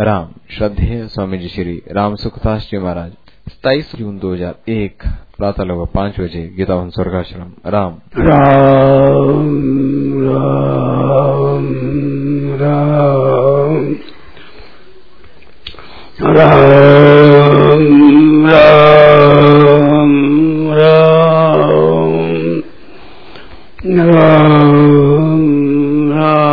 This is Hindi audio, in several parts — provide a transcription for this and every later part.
राम। श्रद्धेय स्वामी जी श्री राम सुखदास जी महाराज सताईस जून 2001 प्रातः लगभग पाँच बजे गीता भवन स्वर्गाश्रम। राम। राम राम राम। राम राम राम। राम राम राम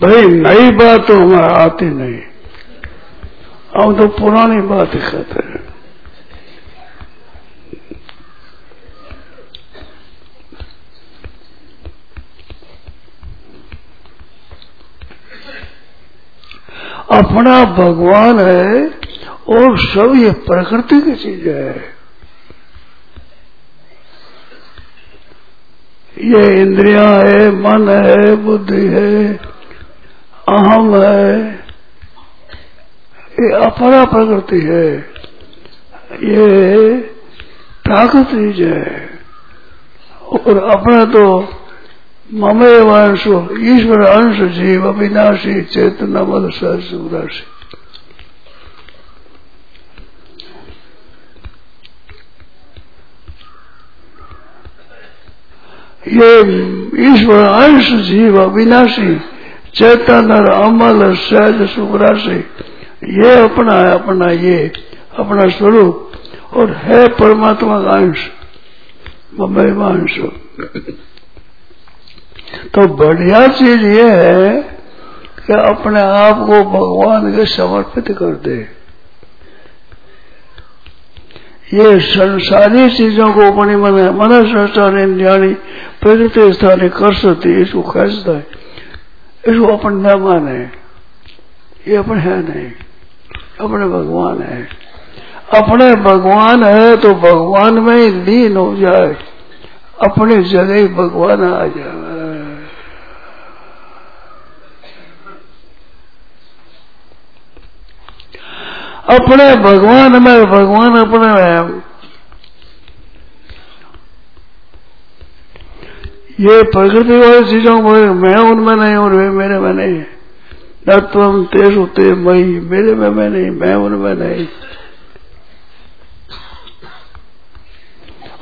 भाई नई बात तो हमारा आती नहीं। हम तो पुरानी बात ही कहते हैं। अपना भगवान है और सब ये प्रकृति की चीज़ है। ये इंद्रिया है, मन है, बुद्धि है। अहम है। ये अपरा प्रकृति है। ये प्राकृत चीज़ है। और अपना तो ममे वंश, ईश्वर अंश जीव, अविनाशी, चेतना मद सहसी ये ईश्वर अंश, जीव, अविनाशी चेतन और अमल सहज सुखराशि ये अपना है, अपना ये, अपना स्वरूप। और है परमात्मा का अंश महिमा अंश तो बढ़िया चीज़ ये है कि अपने आप को भगवान के समर्पित कर दे। ये संसारी चीज़ों को अपनी मन मन संसार इंद्रियाणी, प्रकृति, स्थानी कर सकती इसको कैसता है इसको अपन न माने ये अपन है नहीं। अपने भगवान है। अपने भगवान है तो भगवान में ही लीन हो जाए। अपनी जगह ही भगवान आ जाए। अपने भगवान में, भगवान अपने में ये प्रकृति वाली चीज़ों में मैं उनमें नहीं, और वे मेरे में नहीं न तुम तेज होते मई, मेरे में मैं नहीं, मैं उनमें नहीं।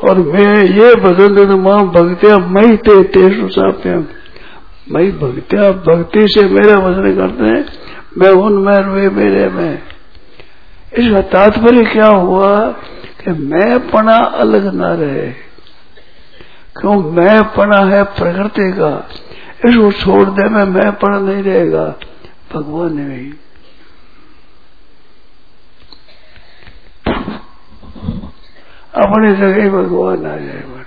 और मैं ये भजन माँ भक्तिया, मई, ते तेसु साप्यम मई भक्तिया, भक्ति से मेरा भजन करते हैं। मैं उनमें वे मेरे में। इसका तात्पर्य क्या हुआ कि मैं पना अलग न रहे। क्यों मैं पना है प्रकृति का? इसको छोड़ दे, में, मैं पना नहीं रहेगा। भगवान ने भी। अपनी जगह भगवान आ जाए बना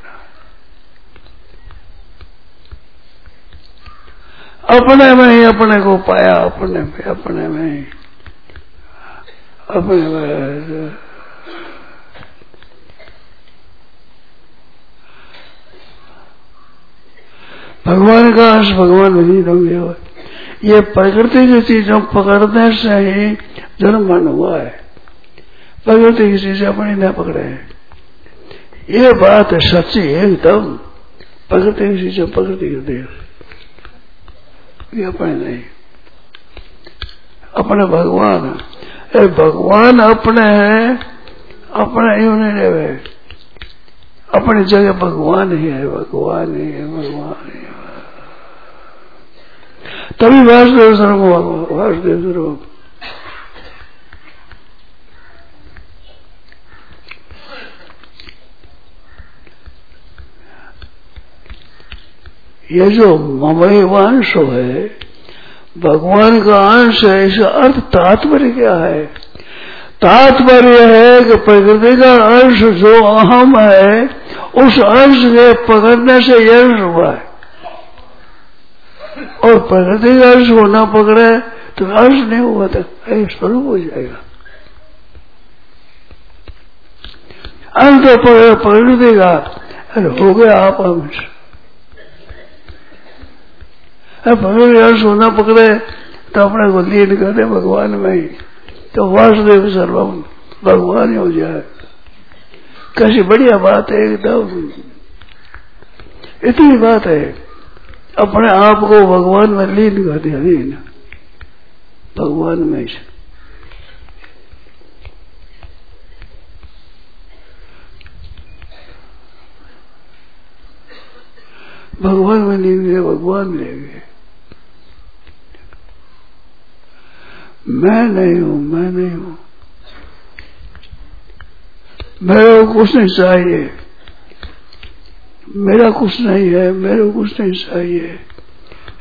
अपने में ही अपने को पाया, अपने में अपने में ही। अपने में भगवान का अंश भगवान नहीं होंगे ये प्रकृति की चीज़ों पकड़ने से ही जन्म मन हुआ है। प्रकृति की चीज़ें अपनी न पकड़े हैं। ये बात है सच्ची एकदम। प्रकृति की चीज़ें प्रकृति की देर ये अपने नहीं। अपने भगवान। ए भगवान अपने हैं, अपने यूँ नहीं रहे अपनी जगह भगवान ही है, भगवान ही है, भगवान ही है। तभी वासुदेव सर्व वासुदेव सर्व ये जो ममय वंश है, भगवान का अंश है इसका अर्थ तात्पर्य क्या है? तात्पर्य है कि प्रकृति का अंश जो अहम है, उस अंश के पकड़ने से यह अंश हुआ है। और प्रकृति का अंश को न पकड़े तो अंश नहीं हुआ तो स्वरूप हो जाएगा। अंश तो पकड़ पकड़ देगा, अरे हो गया आप अंश। पकड़ अंश होना पकड़े तो अपने को लीन करे भगवान में ही। तो वासुदेव सर्वम भगवान ही हो जाए। कैसी बढ़िया बात है, एकदम। इतनी बात है। अपने आप को भगवान में लीन कर दिया, लीन। भगवान में भगवान में नहीं गए भगवान ले गए मैं नहीं हूँ, मैं नहीं हूँ। मेरे को कुछ नहीं चाहिए। मेरा कुछ नहीं है, मेरे कुछ नहीं चाहिए।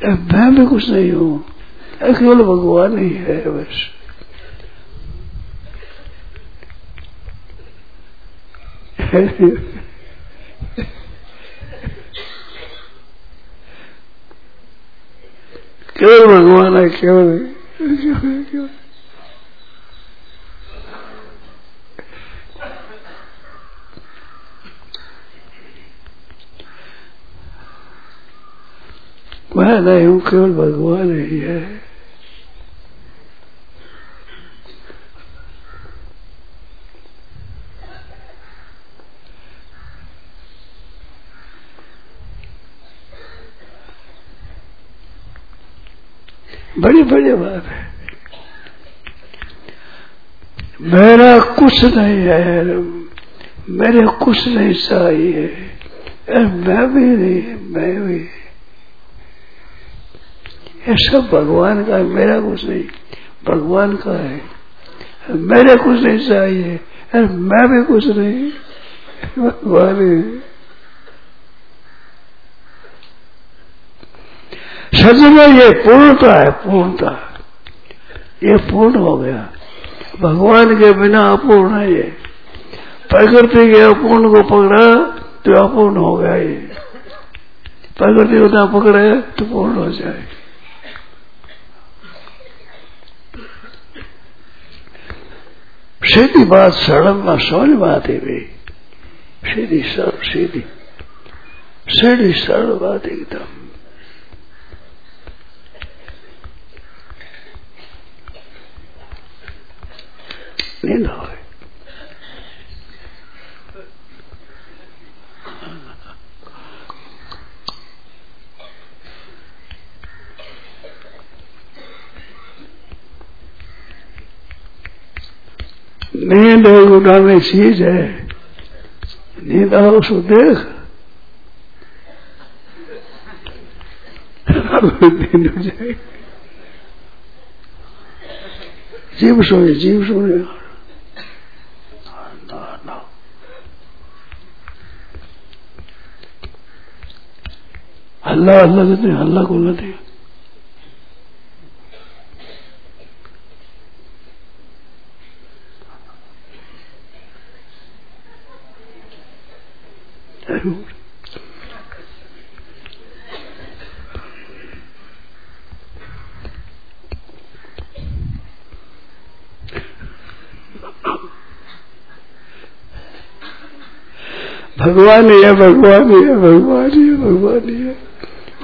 मैं भी कुछ नहीं हूँ। केवल भगवान ही है बस। केवल भगवान है केवल केवल। मैं नहीं हूँ केवल भगवान ही है बड़ी बड़ी बात है। मेरा कुछ नहीं है, मेरे कुछ नहीं चाहिए। मैं भी नहीं, मैं भी ये सब भगवान का है, मेरा कुछ नहीं। भगवान का है। मेरे कुछ नहीं चाहिए। अरे मैं भी कुछ नहीं। भगवान सच में ये पूर्णता है, पूर्णता। ये पूर्ण हो गया। भगवान के बिना अपूर्ण है ये। प्रकृति के अपूर्ण को पकड़ा तो अपूर्ण हो गया ये। प्रकृति को ना पकड़े तो पूर्ण हो जाए। सीधी बात सरल में सोच बात है भाई। सीधी सरल सीधी। सीधी सरल बात एकदम। नींद हो नींद उड़ाने चीज़ है। नींद आओ, उसको देख। हो जीव सोए जीव सोए। हल्ला हल्ला देते हल्ला को लेते भगवान ही भगवान ही भगवान ही भगवान ही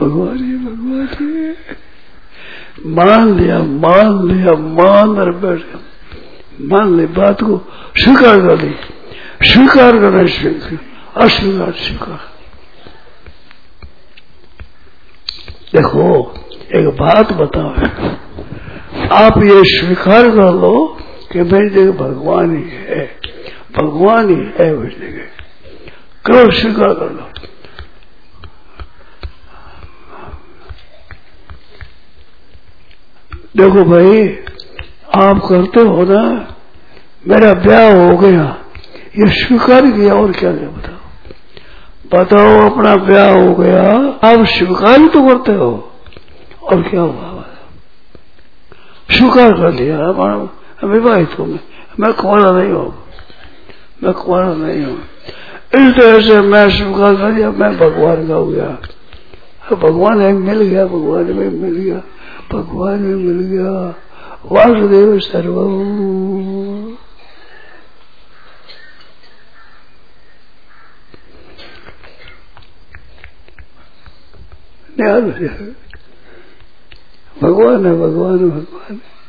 भगवान ही भगवान ही। मान लिया मान लिया, मान और बैठ मान ले बात को, स्वीकार कर ली। स्वीकार करना स्वीकार। अस्वीकार, स्वीकार। देखो, एक बात बताओ। आप ये स्वीकार कर लो कि मेरी जगह भगवान ही है। भगवान ही है मेरी जगह। करो स्वीकार कर लो। देखो भाई, आप करते हो ना, मेरा ब्याह हो गया, ये स्वीकार किया और क्या क्या बताओ। बताओ अपना ब्याह हो गया, आप स्वीकार तो करते हो। और क्या हुआ स्वीकार कर लिया विवाहित हूँ, मैं मैं कुमारा नहीं हूँ। मैं कुमारा नहीं हूँ। इस तरह से मैं स्वीकार कर दिया मैं भगवान का हो गया। भगवान है मिल गया, भगवान में मिल गया, भगवान में मिल गया। वासुदेव सर्व भगवान है भगवान है भगवान है।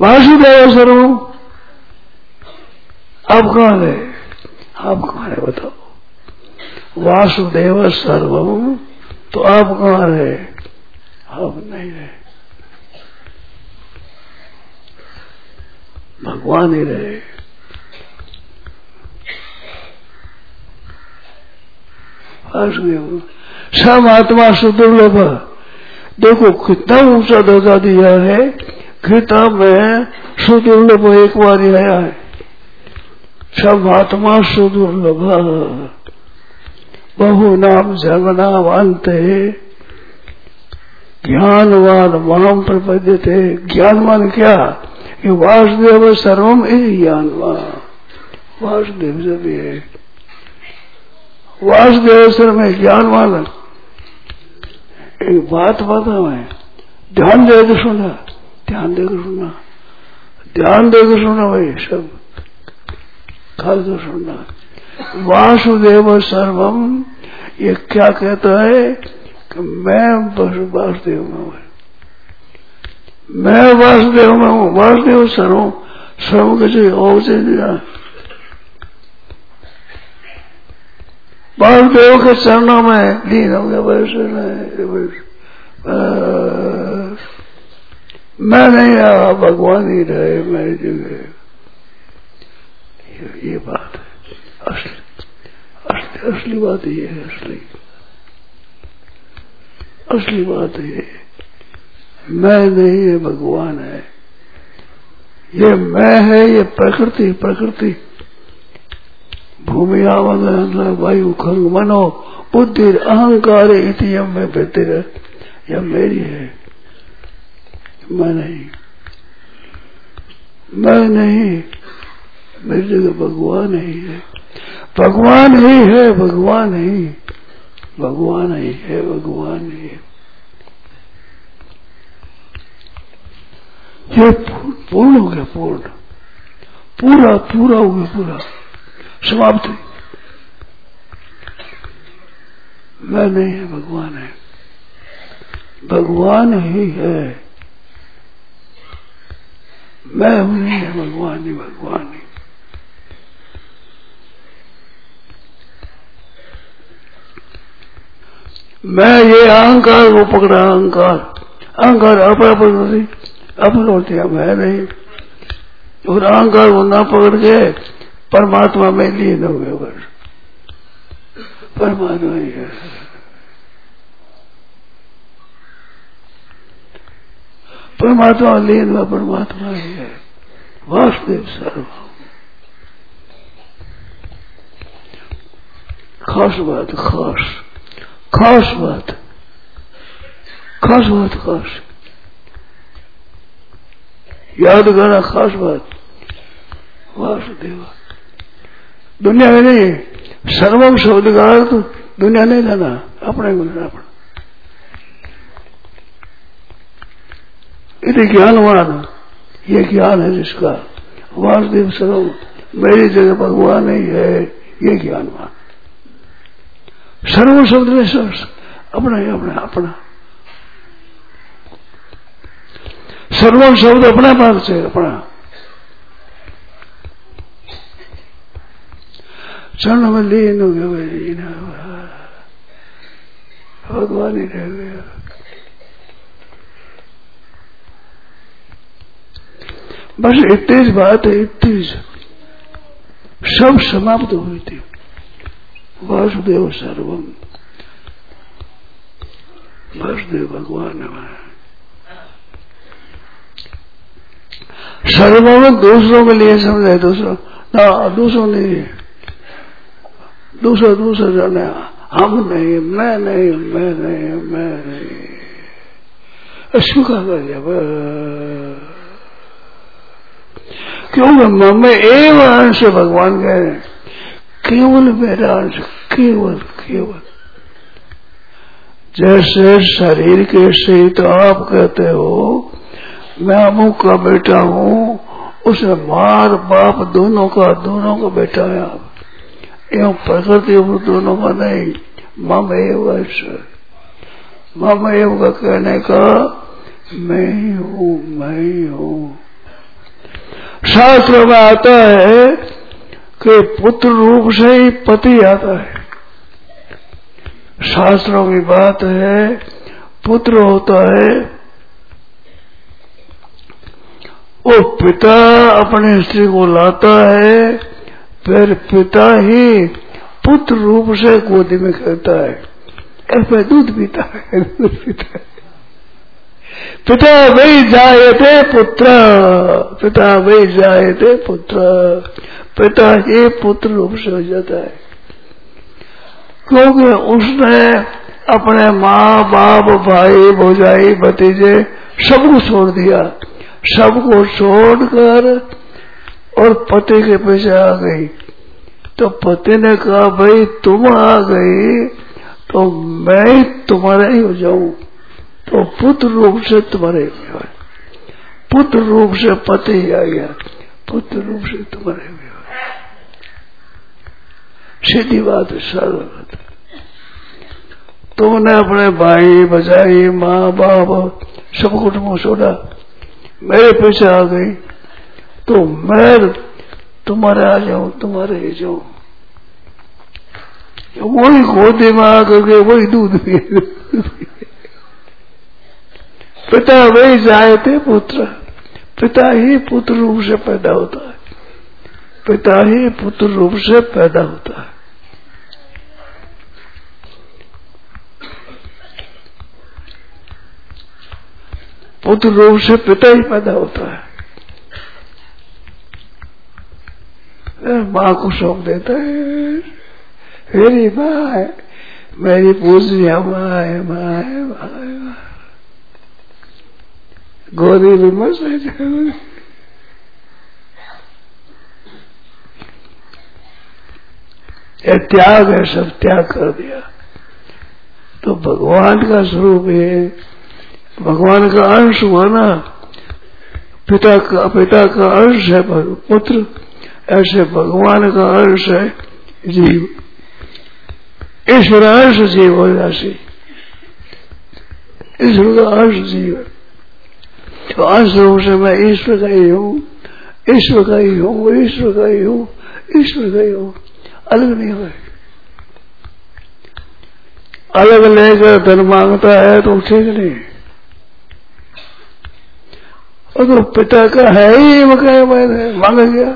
वासुदेव सर्व आप कहाँ है? आप कहाँ रहे बताओ। वासुदेव सर्वम तो आप कहाँ रहे आप नहीं रहे भगवान ही रहे। वासुदेव सब आत्मा सुदुर्लभ। देखो कितना ऊँचा दर्जा दिया है। किताब में सुदुर्लभ एक बार आया है। सब आत्मा सुदुर्लभ बहु नाम जगनाम अंत ज्ञानवान माम प्रपद्य थे ज्ञानवान क्या? ये वासुदेव सर्वम ही ज्ञानवान। वासुदेव जब ये वासुदेव सर में ज्ञानवान। एक बात बता मैं। ध्यान दे के सुना। ध्यान देकर सुनना। ध्यान देकर के सुना भाई, सब। खास तो सुनना। वासुदेव सर्वम ये क्या कहता है कि मैं वासुदेव में हूँ। मैं वासुदेव में हूँ। वासुदेव सर्व सर्व के जो और वासुदेव के चरणों में लीन हो गया वैसे मैं नहीं रहा भगवान ही रहे, मेरी जगह ये बात है। असली असली असली बात ये है, असली। असली बात ये मैं नहीं है भगवान है। ये मैं है, ये प्रकृति प्रकृति। भूमि आवन, वायु, खंग, मनो, बुद्धि, अहंकार, इति, यम में बेहतर है यह मेरी है। मैं नहीं। मैं नहीं। मेरी जगह भगवान ही है। भगवान ही है, भगवान ही। भगवान ही है, भगवान ही है। ये पूर्ण हो गया, पूर्ण। पूरा पूरा हो गया, पूरा। समाप्त मैं नहीं है, भगवान है। भगवान ही है। मैं हूँ नहीं है भगवान ही भगवान ही मैं ये अहंकार को पकड़ा अहंकार। अहंकार अपना पकड़ती अपना होती है मैं नहीं। और अहंकार को ना पकड़ के परमात्मा में लीन हो गए बस परमात्मा ही है। परमात्मा लीन हुआ, परमात्मा ही। है वासुदेव सर्व। खास बात, खास। खास बात। खास बात, खास। याद करना खास बात। वासुदेव। दुनिया में नहीं, सर्वम शब्द का दुनिया नहीं लेना अपने लेना अपना यदि ज्ञानवान। ये ज्ञान है जिसका। वासुदेव सर्वम, मेरी जगह भगवान ही है। ये ज्ञानवान। सर्व शब्द अपना ही अपना अपना। सर्व शब्द अपना पास से अपना। चरण में लीन हो गया। भगवान ही रह गया। बस इतनी बात है, इतनी सब समाप्त हुई थी। वासुदेव सर्वम। वासुदेव भगवान है। सर्वम दूसरों के लिए समझे, दूसरों ना, दूसरों नहीं दूसरा दूसरा जाने, हम नहीं, मैं नहीं मैं नहीं मैं नहीं। स्वीकार कर दिया क्योंकि मम्मी एवं अंश भगवान कह रहे केवल मेरा अंश, केवल केवल। जैसे शरीर के सहित आप कहते हो, मैं अमुक का बेटा हूँ, उसे मार बाप दोनों का दोनों का बेटा है आप। एवं प्रकृति दोनों का नहीं, मम एवं मम एवं का कहने का, मैं ही मैं हूँ। शास्त्र में आता है कि पुत्र रूप से ही पति आता है। शास्त्रों की बात है, पुत्र होता है, वो पिता अपने स्त्री को लाता है, फिर पिता ही पुत्र रूप से गोदी में खेलता है। दूध पीता है, दूध पीता है। पिता वही थे पुत्र। पिता वही थे पुत्र। पिता ही पुत्र रूप से हो जाता है। क्योंकि उसने अपने माँ बाप भाई, भोजाई, भतीजे सबको छोड़ दिया। सबको छोड़कर और पति के पीछे आ गई। तो पति ने कहा, भाई, तुम आ गई तो मैं तुम्हारा ही हो जाऊँ। तो पुत्र रूप से तुम्हारे पुत्र रूप से पति आ गया पुत्र रूप से तुम्हारे सीधी बात है सरल बात। तुमने अपने भाई बजाई माँ बाप सब कुटुंब छोड़ा मेरे पीछे आ गई तो मैं तुम्हारे आ जाऊँ, तुम्हारे ही जाऊँ। वही गोदी में आकर के वही दूध पिए। पिता वही थे पुत्र। पिता ही पुत्र रूप से पैदा होता है। पिता ही पुत्र रूप से पैदा होता है। पुत्र रूप से पिता ही पैदा होता है। माँ को सौंप देता है। मेरी माँ है, मेरी पूजनीय माँ है माँ है माँ है, माँ में मस्त है त्याग है, सब त्याग कर दिया। तो भगवान का स्वरूप है। भगवान का अंश हुआ ना पिता का पिता का अंश है पुत्र, ऐसे भगवान का अंश है जीव। ईश्वर अंश जीव हो राशि ईश्वर का अंश जीव है। तो रूप से मैं ईश्वर का ही हूँ ईश्वर का ही हूँ ईश्वर का ही हूँ ईश्वर का ही हूँ अलग नहीं हुए अलग लेकर धन माँगता है तो ठीक नहीं अगर पिता का है ही मकान मैंने मांग गया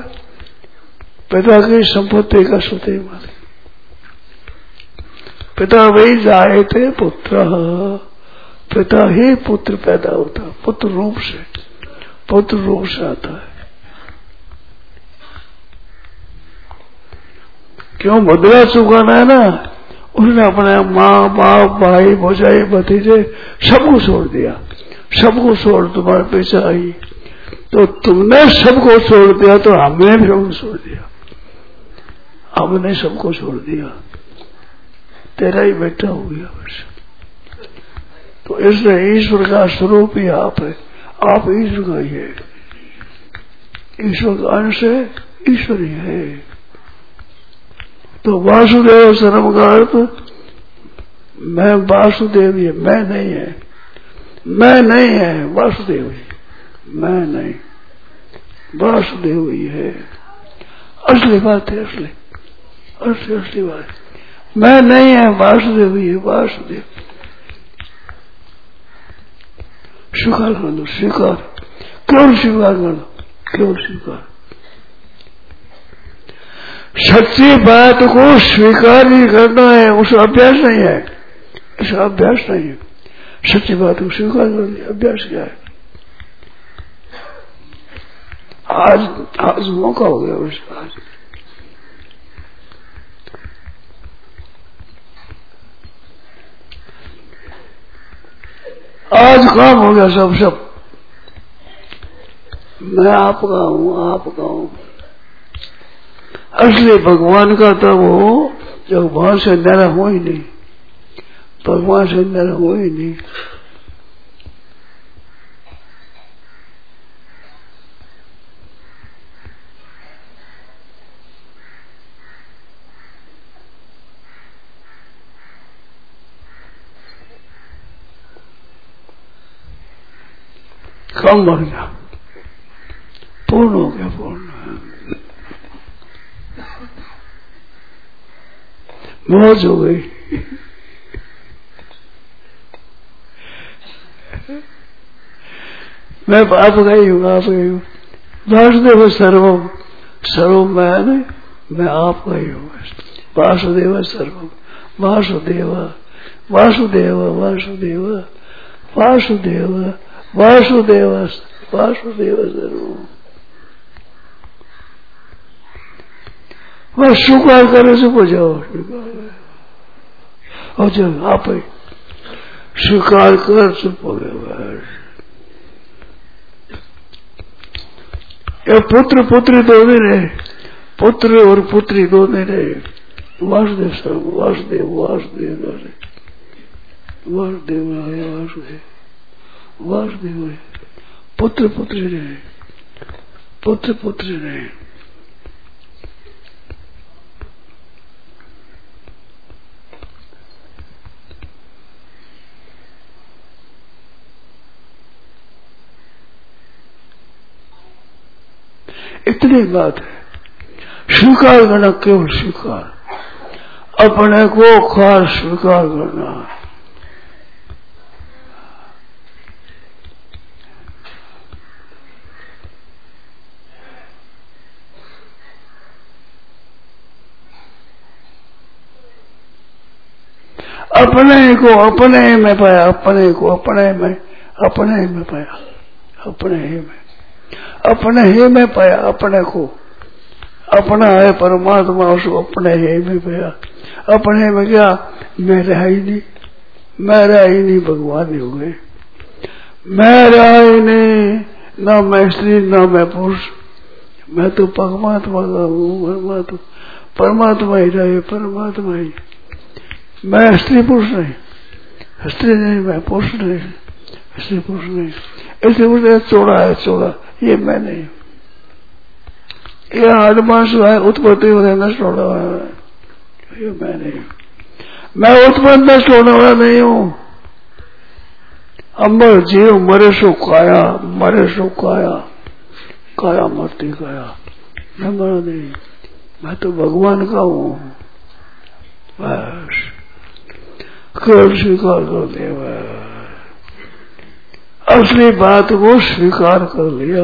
पिता की संपत्ति का सुते मारे पिता वही जाए थे पुत्र। पिता ही पुत्र पैदा होता। पुत्र रूप से पुत्र रूप से आता है। क्यों? मुद्रा चुकाना है ना? उसने अपने माँ, बाप, भाई, भोजाई, भतीजे सबको छोड़ दिया। सबको छोड़ तुम्हारे पीछे आई। तो तुमने सबको छोड़ दिया तो हमने भी सबको छोड़ दिया। हमने सबको छोड़ दिया। तेरा ही बेटा हो गया बस। तो इसलिए ईश्वर का स्वरूप ही आप है आप ईश्वर का ही है। ईश्वर का अंश है, ईश्वर ही है। तो वासुदेव शर्म का अर्थ मैं वासुदेव ही, मैं नहीं है। मैं नहीं है, वासुदेव ही। मैं नहीं, वासुदेव ही है। असली बात है, असली। असली असली बात। मैं नहीं है, वासुदेव है, वासुदेव। स्वीकार कर लो स्वीकार केवल स्वीकार कर लो केवल स्वीकार सच्ची बात को स्वीकार ही करना है उसका अभ्यास नहीं है। इसका अभ्यास नहीं है। सच्ची बात को स्वीकार कर लिया अभ्यास क्या है? आज आज मौका हो गया उसका आज। आज काम हो गया सब सब। मैं आपका हूँ आपका हूँ। असली भगवान का तब हो जब भगवान से नरा हो ही नहीं, भगवान से नरा हो ही नहीं। पूर्ण गया। पूर्ण हो गया पूर्ण मौज हो गई। मैं बाप गई हूँ आप गई हूँ। वासुदेव सर्वम सर्वम मैं मैं आप गई हूँ। वासुदेव सर्वम वासुदेव वासुदेव वासुदेव वासुदेव। वासुदेव वासुदेव स्वरूप वह स्वीकार करे से बुझाओ और जब आप स्वीकार कर चुप हो गए पुत्र, पुत्री दोनों ने पुत्र और पुत्री दोनों ने वासुदेव वासुदेव वासुदेव वासुदेव वासुदेव। वासुदेव वासुदेव पुत्र पुत्री रहे। पुत्र पुत्री रहे। इतनी बात है। स्वीकार करना केवल स्वीकार। अपने को खास स्वीकार करना। अपने को, अपने में पाया, अपने को, अपने में अपने में पाया, अपने ही में। अपने ही में पाया, अपने को। अपना है परमात्मा, उसको अपने ही में पाया। अपने में क्या? मैं रहा ही नहीं। मैं रहा ही नहीं, भगवान ही हो गए। मैं रहा ही नहीं, ना मैं स्त्री, ना मैं पुरुष। मैं तो परमात्मा का हूँ, परमात्मा। परमात्मा ही रहे, परमात्मा ही। मैं स्त्री पुरुष नहीं। स्त्री नहीं, मैं पुरुष नहीं। स्त्री पुरुष नहीं। ऐसे मुझे चौड़ा है चौड़ा ये मैं नहीं। ये आदमांश है, उत्पत्ति होने नष्ट होने वाला ये मैं नहीं। मैं उत्पन्न नष्ट होने वाला नहीं हूँ। अमर जीव मरे सो काया, मरे सो काया। काया मरती काया। मैं मरा नहीं। मैं तो भगवान का हूँ। कर स्वीकार कर दिया असली बात को स्वीकार कर लिया।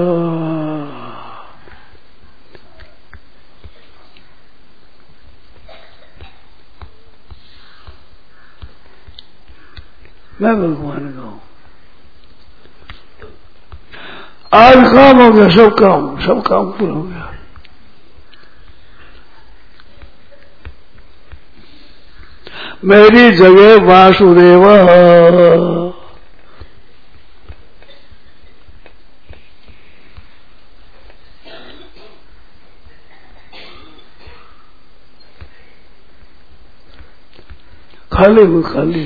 मैं भगवान का हूँ। आज काम हो गया, सब काम सब काम पूरा हो गया। मेरी जगह वासुदेव। खाली वो खाली।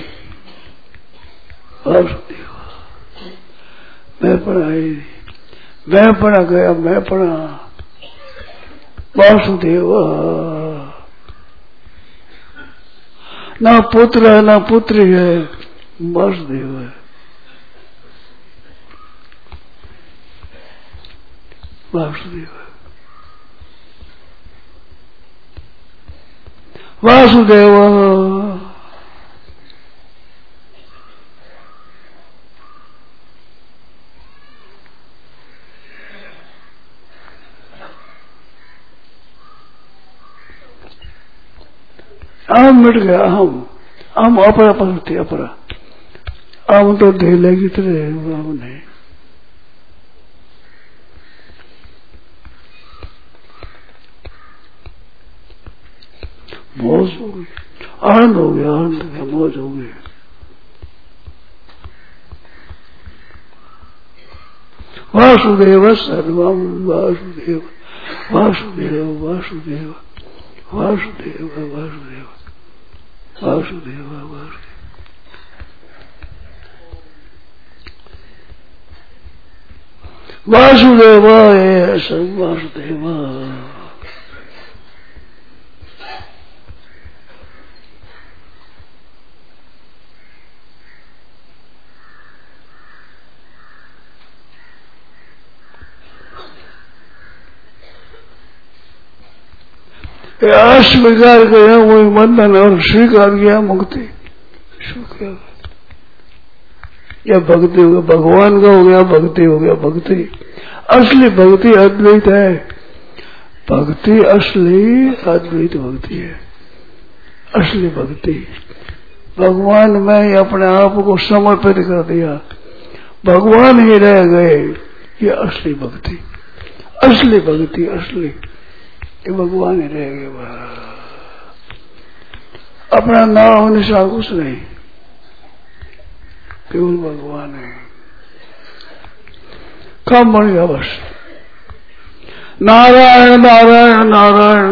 वासुदेव मैं पढ़ा ही मैं पढ़ा गया, मैं पढ़ा। वासुदेव। ना पुत्र है ना पुत्री है वासुदेव है। वासुदेव वासुदेव। अहम मिट गया अहम अहम अपरा पकड़ती अपरा। अहम तो दे लगी तेरे अहम नहीं। मौज हो गई। आनंद हो गया, आनंद हो गया, मौज हो गई। वासुदेव सर्वम वासुदेव। वासुदेव वासुदेव। वासुदेव वासुदेव। वासुदेव वासुदेवा। वासुदेवाय वासुदेव अस्वीकार किया वही बंधन और स्वीकार किया मुक्ति। या भक्ति हो गया, भगवान का हो गया, भक्ति हो गया, भक्ति। असली भक्ति अद्वैत है। भक्ति असली अद्वैत भक्ति है। असली भक्ति। भगवान में ही अपने आप को समर्पित कर दिया। भगवान ही रह गए, ये असली भक्ति। असली भक्ति, असली। ये भगवान ही रह गए अपना नाम निशा कुछ नहीं। केवल भगवान है? काम बन गया बस। नारायण नारायण नारायण।